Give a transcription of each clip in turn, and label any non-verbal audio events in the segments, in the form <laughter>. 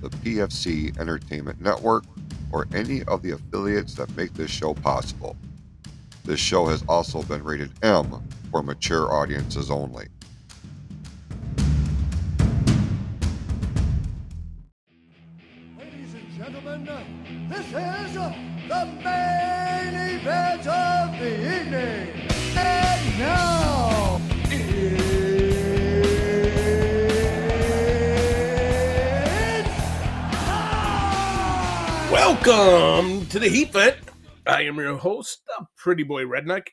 the PFC Entertainment Network or any of the affiliates that make this show possible. This show has also been rated M for mature audiences only. Ladies and gentlemen, this is the Welcome to the Heat Vent. I am your host, the Pretty Boy Redneck,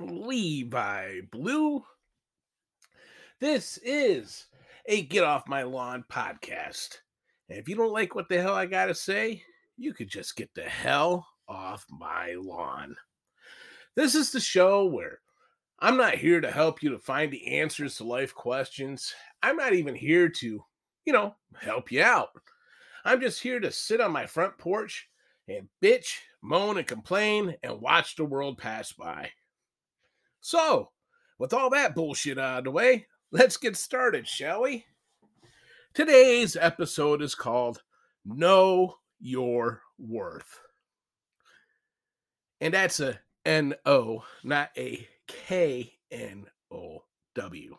Levi Blue. This is a Get Off My Lawn podcast. And if you don't like what the hell I got to say, you could just get the hell off my lawn. This is the show where I'm not here to help you to find the answers to life questions. I'm not even here to, you know, help you out. I'm just here to sit on my front porch and bitch, moan, and complain and watch the world pass by. So, with all that bullshit out of the way, let's get started, shall we? Today's episode is called Know Your Worth. And that's a N O, not a K N O W.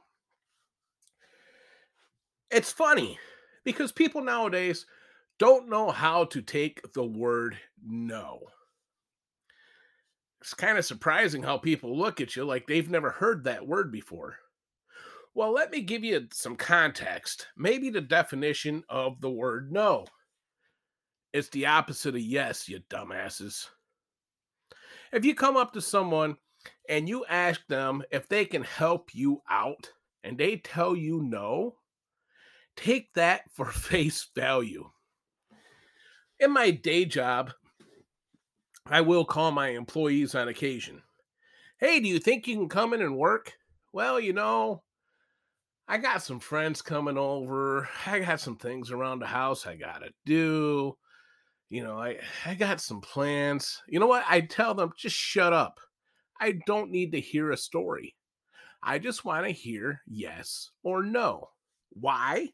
It's funny because people nowadays don't know how to take the word no. It's kind of surprising how people look at you like they've never heard that word before. Well, let me give you some context, maybe the definition of the word no. It's the opposite of yes, you dumbasses. If you come up to someone and you ask them if they can help you out and they tell you no, take that for <laughs> face value in my day job, I will call my employees on occasion. Hey, do you think you can come in and work? Well, you know, I got some friends coming over. I got some things around the house I got to do. You know, I I got some plans. You know what? I tell them just shut up. I don't need to hear a story. I just want to hear yes or no. Why?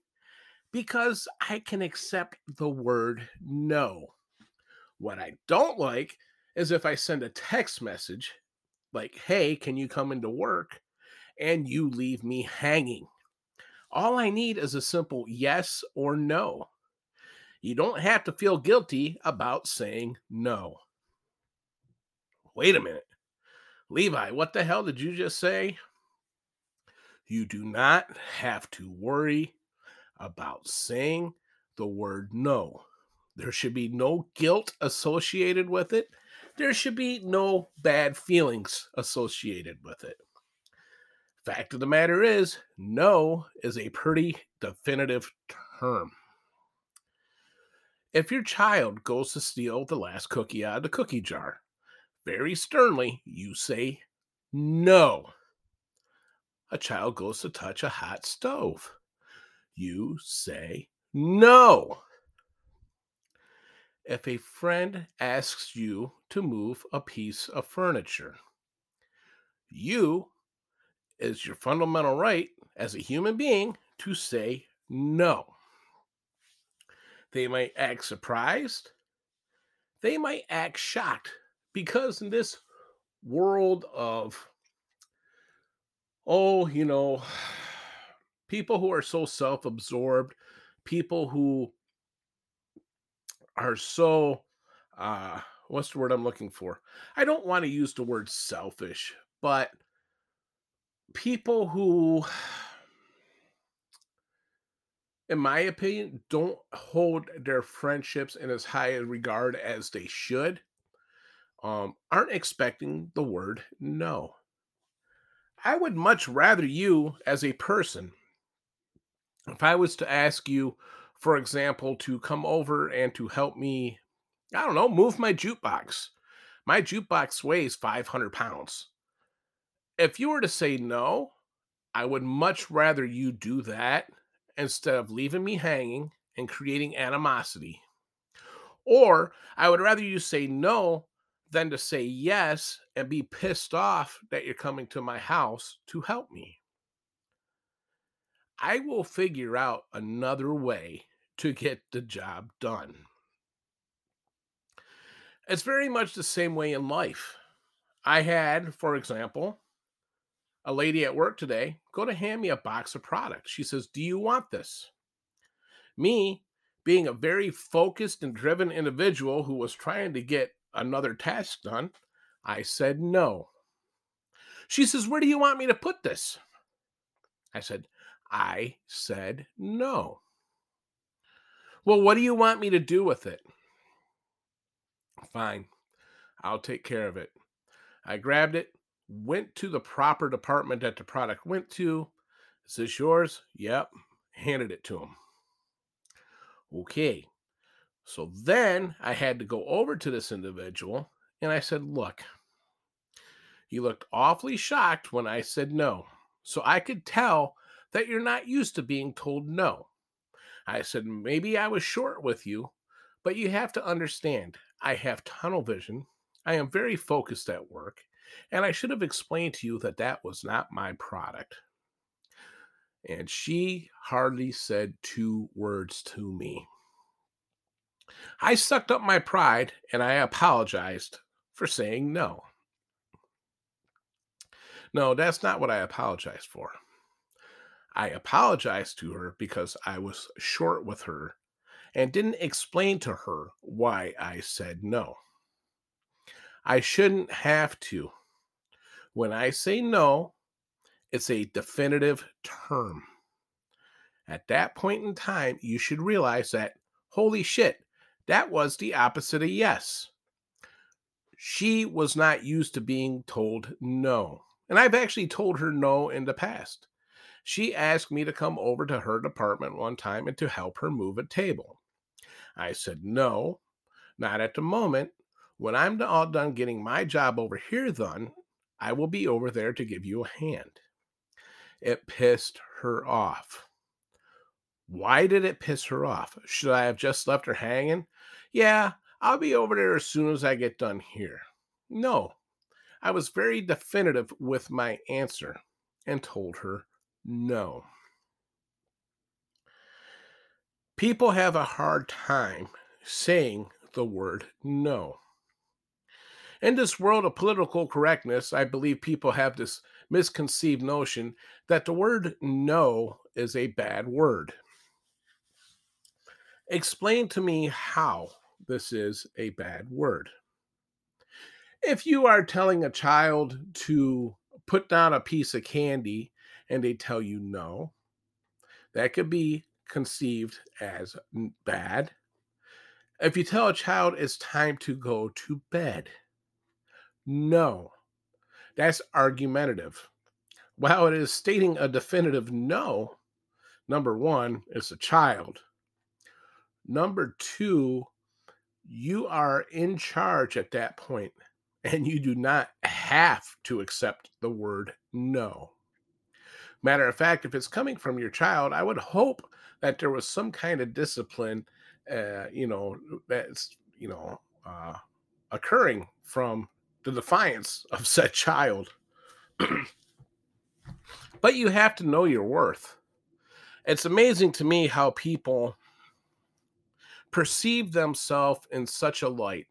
Because I can accept the word no. What I don't like is if I send a text message like, hey, can you come into work? And you leave me hanging. All I need is a simple yes or no. You don't have to feel guilty about saying no. Wait a minute. Levi, what the hell did you just say? You do not have to worry about saying the word no. There should be no guilt associated with it. There should be no bad feelings associated with it. Fact of the matter is, no is a pretty definitive term. If your child goes to steal the last cookie out of the cookie jar, very sternly you say no. A child goes to touch a hot stove you say no. If a friend asks you to move a piece of furniture, you is your fundamental right as a human being to say no. They might act surprised. They might act shocked because in this world of, oh, you know, people who are so self-absorbed, people who are so uh what's the word I'm looking for? I don't want to use the word selfish, but people who in my opinion don't hold their friendships in as high a regard as they should um aren't expecting the word no. I would much rather you as a person if I was to ask you for example, to come over and to help me, I don't know, move my jukebox. My jukebox weighs 500 pounds. If you were to say no, I would much rather you do that instead of leaving me hanging and creating animosity. Or I would rather you say no than to say yes and be pissed off that you're coming to my house to help me. I will figure out another way to get the job done. It's very much the same way in life. I had, for example, a lady at work today go to hand me a box of products. She says, Do you want this? Me, being a very focused and driven individual who was trying to get another task done, I said no. She says, Where do you want me to put this? I said, I said no. Well, what do you want me to do with it? Fine, I'll take care of it. I grabbed it, went to the proper department that the product went to. Is this yours? Yep. Handed it to him. Okay. So then I had to go over to this individual and I said, Look, he looked awfully shocked when I said no. So I could tell that you're not used to being told no. I said, Maybe I was short with you, but you have to understand, I have tunnel vision. I am very focused at work, and I should have explained to you that that was not my product. And she hardly said two words to me. I sucked up my pride and I apologized for saying no. No, that's not what I apologized for. I apologized to her because I was short with her and didn't explain to her why I said no. I shouldn't have to. When I say no, it's a definitive term. At that point in time, you should realize that, holy shit, that was the opposite of yes. She was not used to being told no. And I've actually told her no in the past. She asked me to come over to her department one time and to help her move a table. I said, no, not at the moment. When I'm all done getting my job over here done, I will be over there to give you a hand. It pissed her off. Why did it piss her off? Should I have just left her hanging? Yeah, I'll be over there as soon as I get done here. No, I was very definitive with my answer and told her no. People have a hard time saying the word no. In this world of political correctness, I believe people have this misconceived notion that the word no is a bad word. Explain to me how this is a bad word. If you are telling a child to put down a piece of candy and they tell you no, that could be conceived as bad. If you tell a child it's time to go to bed, no, that's argumentative. While it is stating a definitive no, number one, it's a child. Number two, you are in charge at that point and you do not have to accept the word no. Matter of fact, if it's coming from your child, I would hope that there was some kind of discipline, uh, you know, that's, you know, uh, occurring from the defiance of <laughs> said child. but you have to know your worth. It's amazing to me how people perceive themselves in such a light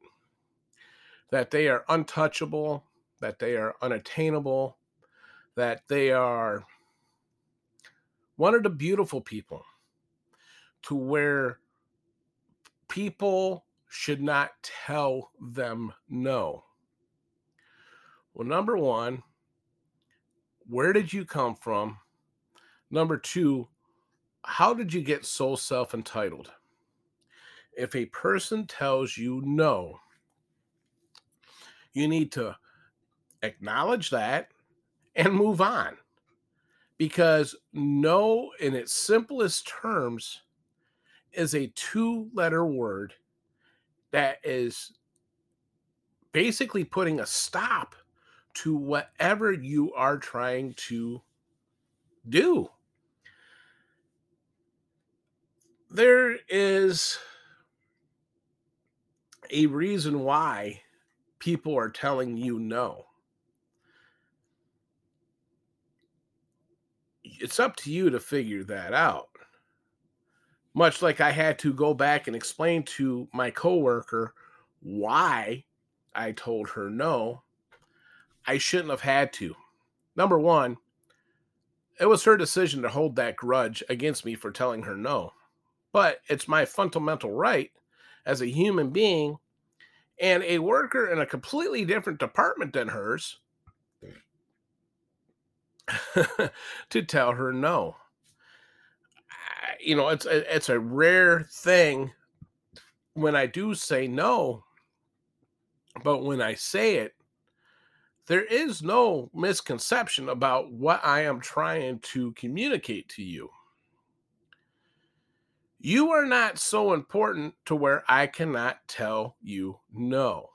that they are untouchable, that they are unattainable, that they are one of the beautiful people to where people should not tell them no. Well, number one, where did you come from? Number two, how did you get so self entitled? If a person tells you no, you need to acknowledge that and move on. Because no, in its simplest terms, is a two letter word that is basically putting a stop to whatever you are trying to do. There is a reason why people are telling you no. It's up to you to figure that out. Much like I had to go back and explain to my coworker why I told her no, I shouldn't have had to. Number one, it was her decision to hold that grudge against me for telling her no. But it's my fundamental right as a human being and a worker in a completely different department than hers <laughs> to tell her no. You know, it's a, it's a rare thing when I do say no, but when I say it, there is no misconception about what I am trying to communicate to you. You are not so important to where I cannot tell you no.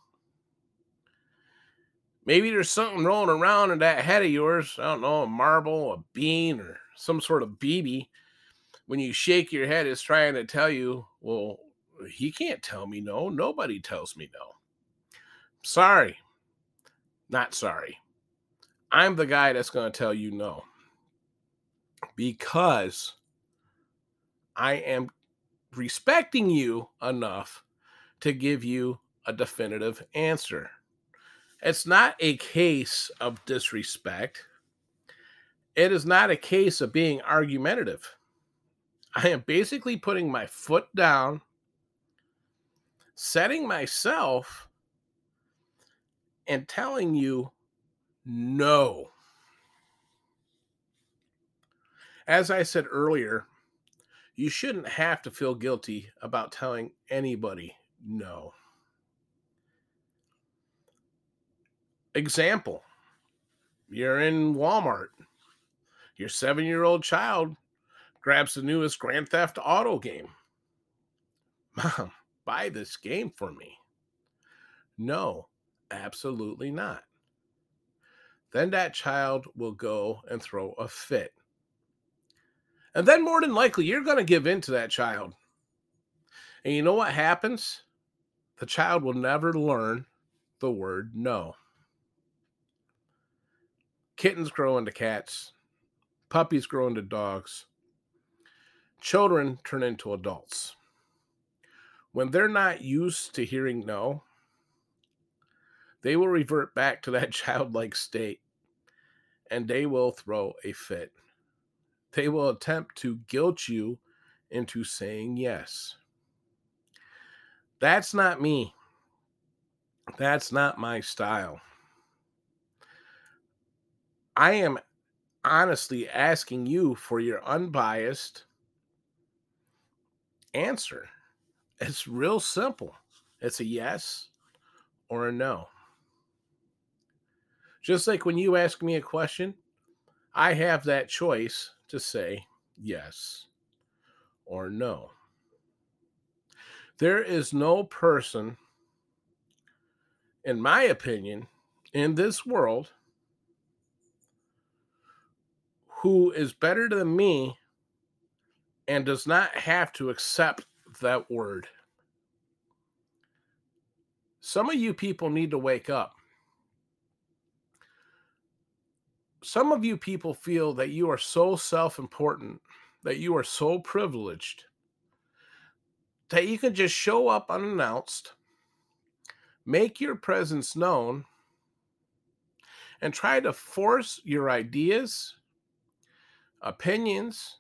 Maybe there's something rolling around in that head of yours. I don't know, a marble, a bean, or some sort of BB. When you shake your head, it's trying to tell you, well, he can't tell me no. Nobody tells me no. Sorry. Not sorry. I'm the guy that's going to tell you no. Because I am respecting you enough to give you a definitive answer. It's not a case of disrespect. It is not a case of being argumentative. I am basically putting my foot down, setting myself, and telling you no. As I said earlier, you shouldn't have to feel guilty about telling anybody no. Example you're in Walmart, your seven year old child grabs the newest Grand Theft Auto game. <laughs> Mom, buy this game for me. No, absolutely not. Then that child will go and throw a fit and then more than likely, you're going to give in to that child. And you know what happens? The child will never learn the word no. Kittens grow into cats, puppies grow into dogs, children turn into adults. When they're not used to hearing no, they will revert back to that <laughs> childlike state and they will throw a fit they will attempt to guilt you into saying yes. That's not me. That's not my style. I am honestly asking you for your unbiased answer. It's real simple. It's a yes or a no. Just like when you ask me a question, I have that choice to say yes or no. There is no person, in my opinion, in this world who is better than me and does not have to accept that word. Some of you people need to wake up. some of you people feel that you are so self important, that you are so privileged, that you can just show up unannounced, make your presence known, and try to force your ideas, opinions,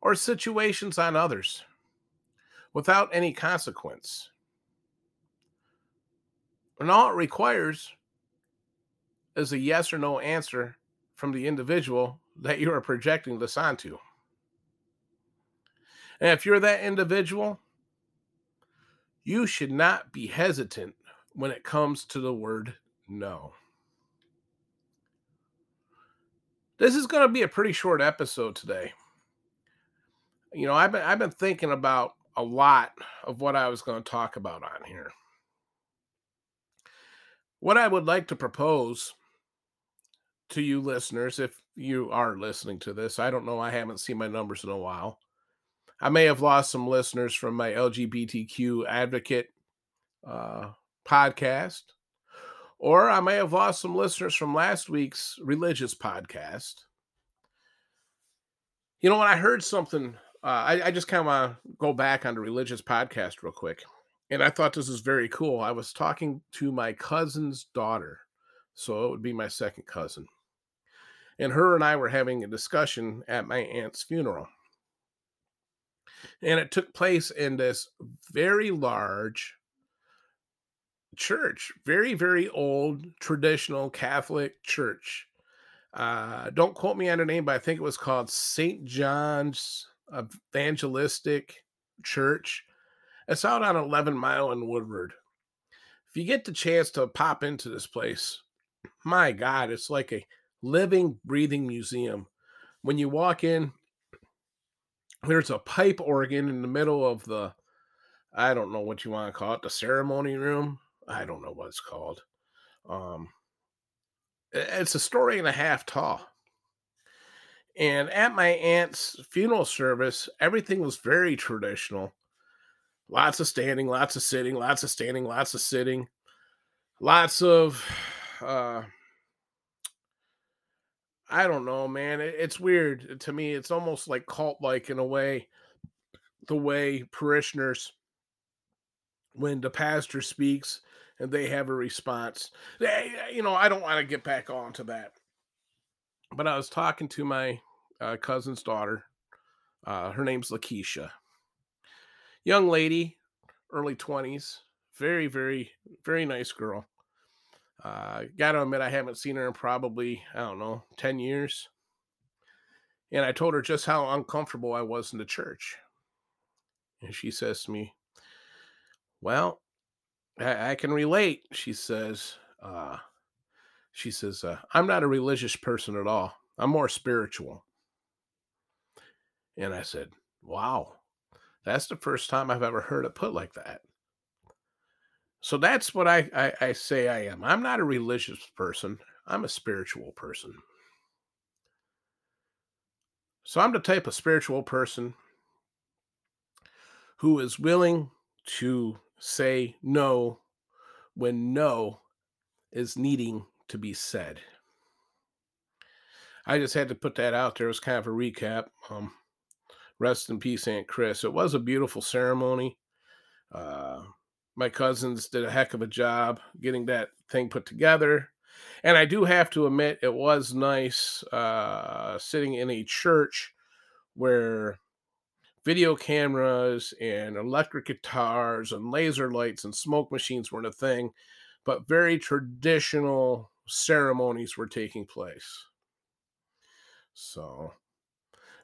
or situations on others without any consequence. And all it requires is a yes or no answer from the individual that you are projecting this onto. And if you're that individual, you should not be hesitant when it comes to the word no. This is going to be a pretty short episode today. You know, I've been I've been thinking about a lot of what I was going to talk about on here. What I would like to propose to you listeners, if you are listening to this, I don't know, I haven't seen my numbers in a while. I may have lost some listeners from my LGBTQ advocate uh, podcast, or I may have lost some listeners from last week's religious podcast. You know, when I heard something, uh, I, I just kind of want to go back on the religious podcast real quick. And I thought this was very cool. I was talking to my cousin's daughter. So it would be my second cousin. And her and I were having a discussion at my aunt's funeral. And it took place in this very large church, very, very old traditional Catholic church. Uh, don't quote me on the name, but I think it was called St. John's Evangelistic Church. It's out on 11 Mile in Woodward. If you get the chance to pop into this place, my God, it's like a living, breathing museum. When you walk in, there's a pipe organ in the middle of the, I don't know what you want to call it, the ceremony room. I don't know what it's called. Um, it's a story and a half tall. And at my aunt's funeral service, everything was very traditional. Lots of standing, lots of sitting, lots of standing, lots of sitting, lots of uh I don't know, man. It, it's weird to me. It's almost like cult like in a way, the way parishioners, when the pastor speaks and they have a response. They, you know, I don't want to get back onto that. But I was talking to my uh, cousin's daughter. Uh, her name's Lakeisha. Young lady, early 20s. Very, very, very nice girl. Uh, gotta admit, I haven't seen her in probably, I don't know, 10 years. And I told her just how uncomfortable I was in the church. And she says to me, Well, I, I can relate. She says, uh, She says, uh, I'm not a religious person at all. I'm more spiritual. And I said, Wow, that's the first time I've ever heard it put like that. So that's what I, I, I say I am. I'm not a religious person, I'm a spiritual person. So I'm the type of spiritual person who is willing to say no when no is needing to be said. I just had to put that out there as kind of a recap. Um, rest in peace, Aunt Chris. It was a beautiful ceremony. Uh, my cousins did a heck of a job getting that thing put together. And I do have to admit, it was nice uh, sitting in a church where video cameras and electric guitars and laser lights and smoke machines weren't a thing, but very traditional ceremonies were taking place. So,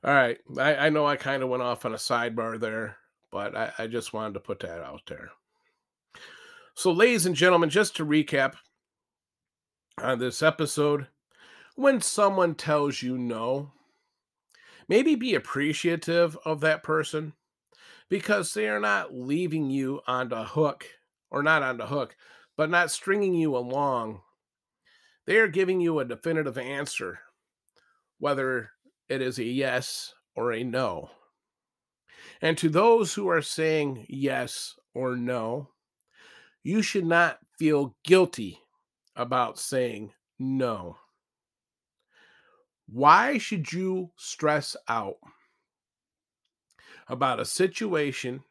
all right. I, I know I kind of went off on a sidebar there, but I, I just wanted to put that out there. So, ladies and gentlemen, just to recap on this episode, when someone tells you no, maybe be appreciative of that person because they are not leaving you on the hook or not on the hook, but not stringing you along. They are giving you a definitive answer, whether it is a yes or a no. And to those who are saying yes or no, you should not feel guilty about saying no. Why should you stress out about a situation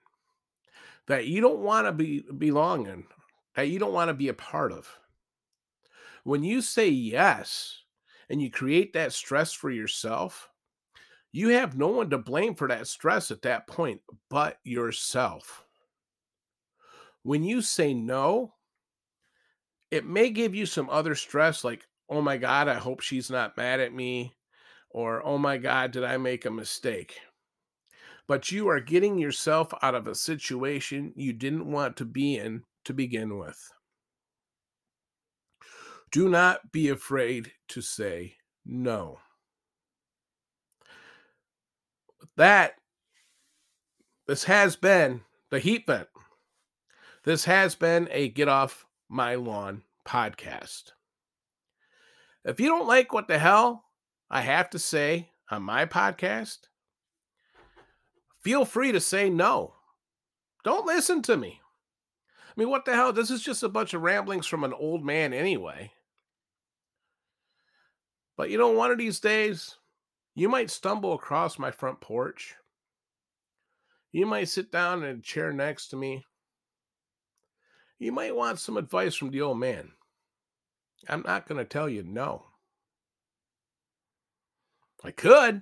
that you don't want to be belong in, that you don't want to be a part of? When you say yes and you create that stress for yourself, you have no one to blame for that stress at that point but yourself when you say no, it may give you some other stress like, oh my God, I hope she's not mad at me, or oh my God, did I make a mistake? But you are getting yourself out of a situation you didn't want to be in to begin with. Do not be afraid to say no. That this has been the Heat Vent. This has been a Get Off My Lawn podcast. If you don't like what the hell I have to say on my podcast, feel free to say no. Don't listen to me. I mean, what the hell? This is just a bunch of ramblings from an old man anyway. But you know, one of these days, you might stumble across my front porch. You might sit down in a chair next to me. You might want some advice from the old man. I'm not going to tell you no. I could,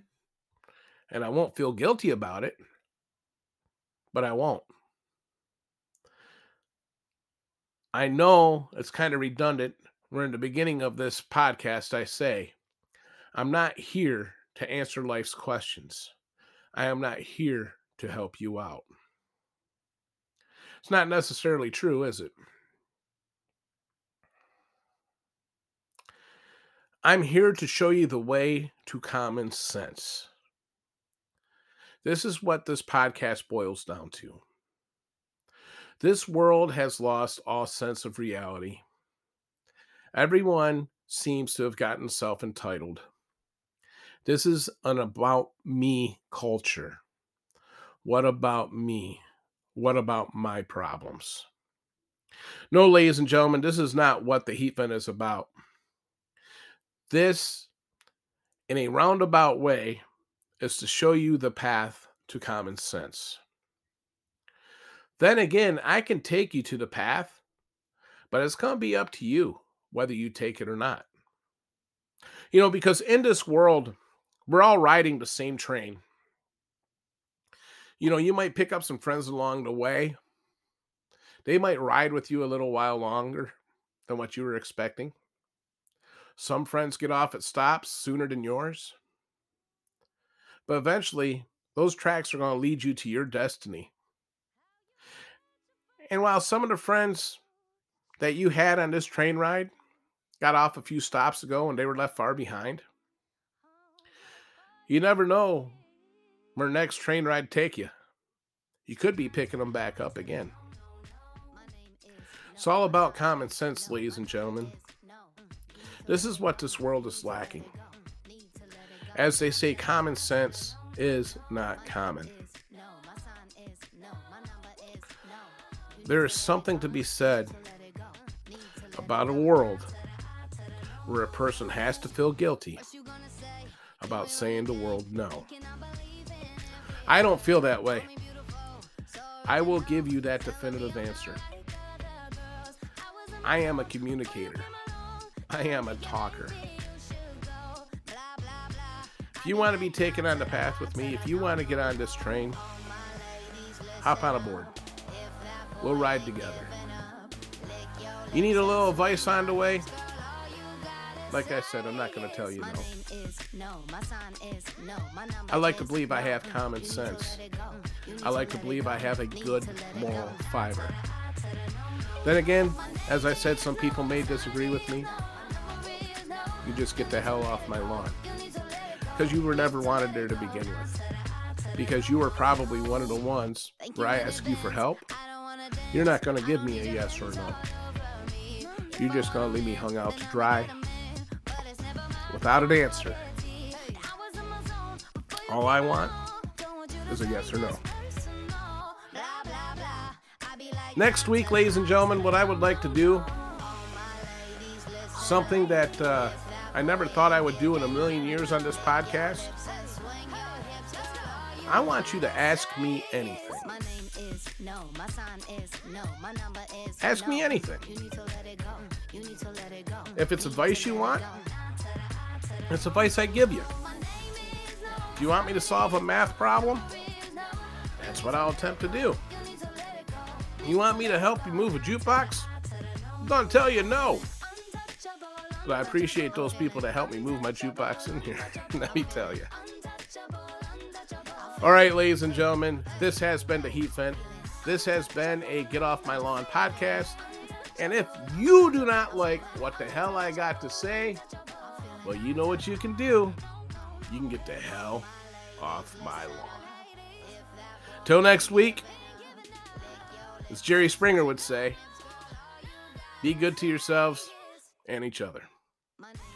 and I won't feel guilty about it, but I won't. I know it's kind of redundant. We're in the beginning of this podcast. I say, I'm not here to answer life's questions. I am not here to help you out. It's not necessarily true, is it? I'm here to show you the way to common sense. This is what this podcast boils down to. This world has lost all sense of reality. Everyone seems to have gotten self entitled. This is an about me culture. What about me? What about my problems? No, ladies and gentlemen, this is not what the heat vent is about. This, in a roundabout way, is to show you the path to common sense. Then again, I can take you to the path, but it's going to be up to you whether you take it or not. You know, because in this world, we're all riding the same train. You know, you might pick up some friends along the way. They might ride with you a little while longer than what you were expecting. Some friends get off at stops sooner than yours. But eventually, those tracks are going to lead you to your destiny. And while some of the friends that you had on this train ride got off a few stops ago and they were left far behind, you never know where next train ride take you. You could be picking them back up again. It's all about common sense, ladies and gentlemen. This is what this world is lacking. As they say, common sense is not common. There is something to be said about a world where a person has to feel guilty about saying the world no. I don't feel that way. I will give you that definitive answer. I am a communicator. I am a talker. If you want to be taken on the path with me, if you want to get on this train, hop on aboard. We'll ride together. You need a little advice on the way? Like I said, I'm not going to tell you no. I like to believe I have common sense. I like to believe I have a good moral fiber. Then again, as I said, some people may disagree with me. You just get the hell off my lawn. Because you were never wanted there to begin with. Because you were probably one of the ones where I ask you for help. You're not going to give me a yes or no. You're just going to leave me hung out to dry without an answer. All I want is a yes or no. Next week, ladies and gentlemen, what I would like to do, something that uh, I never thought I would do in a million years on this podcast. I want you to ask me anything. Ask me anything. If it's advice you want, it's advice I give you. If you want me to solve a math problem, that's what I'll attempt to do. You want me to help you move a jukebox? I'm gonna tell you no. But I appreciate those people that help me move my jukebox in here. <laughs> Let me tell you. All right, ladies and gentlemen, this has been the Heat Vent. This has been a Get Off My Lawn podcast. And if you do not like what the hell I got to say, well, you know what you can do. You can get the hell off my lawn. Till next week, as Jerry Springer would say, be good to yourselves and each other. Later.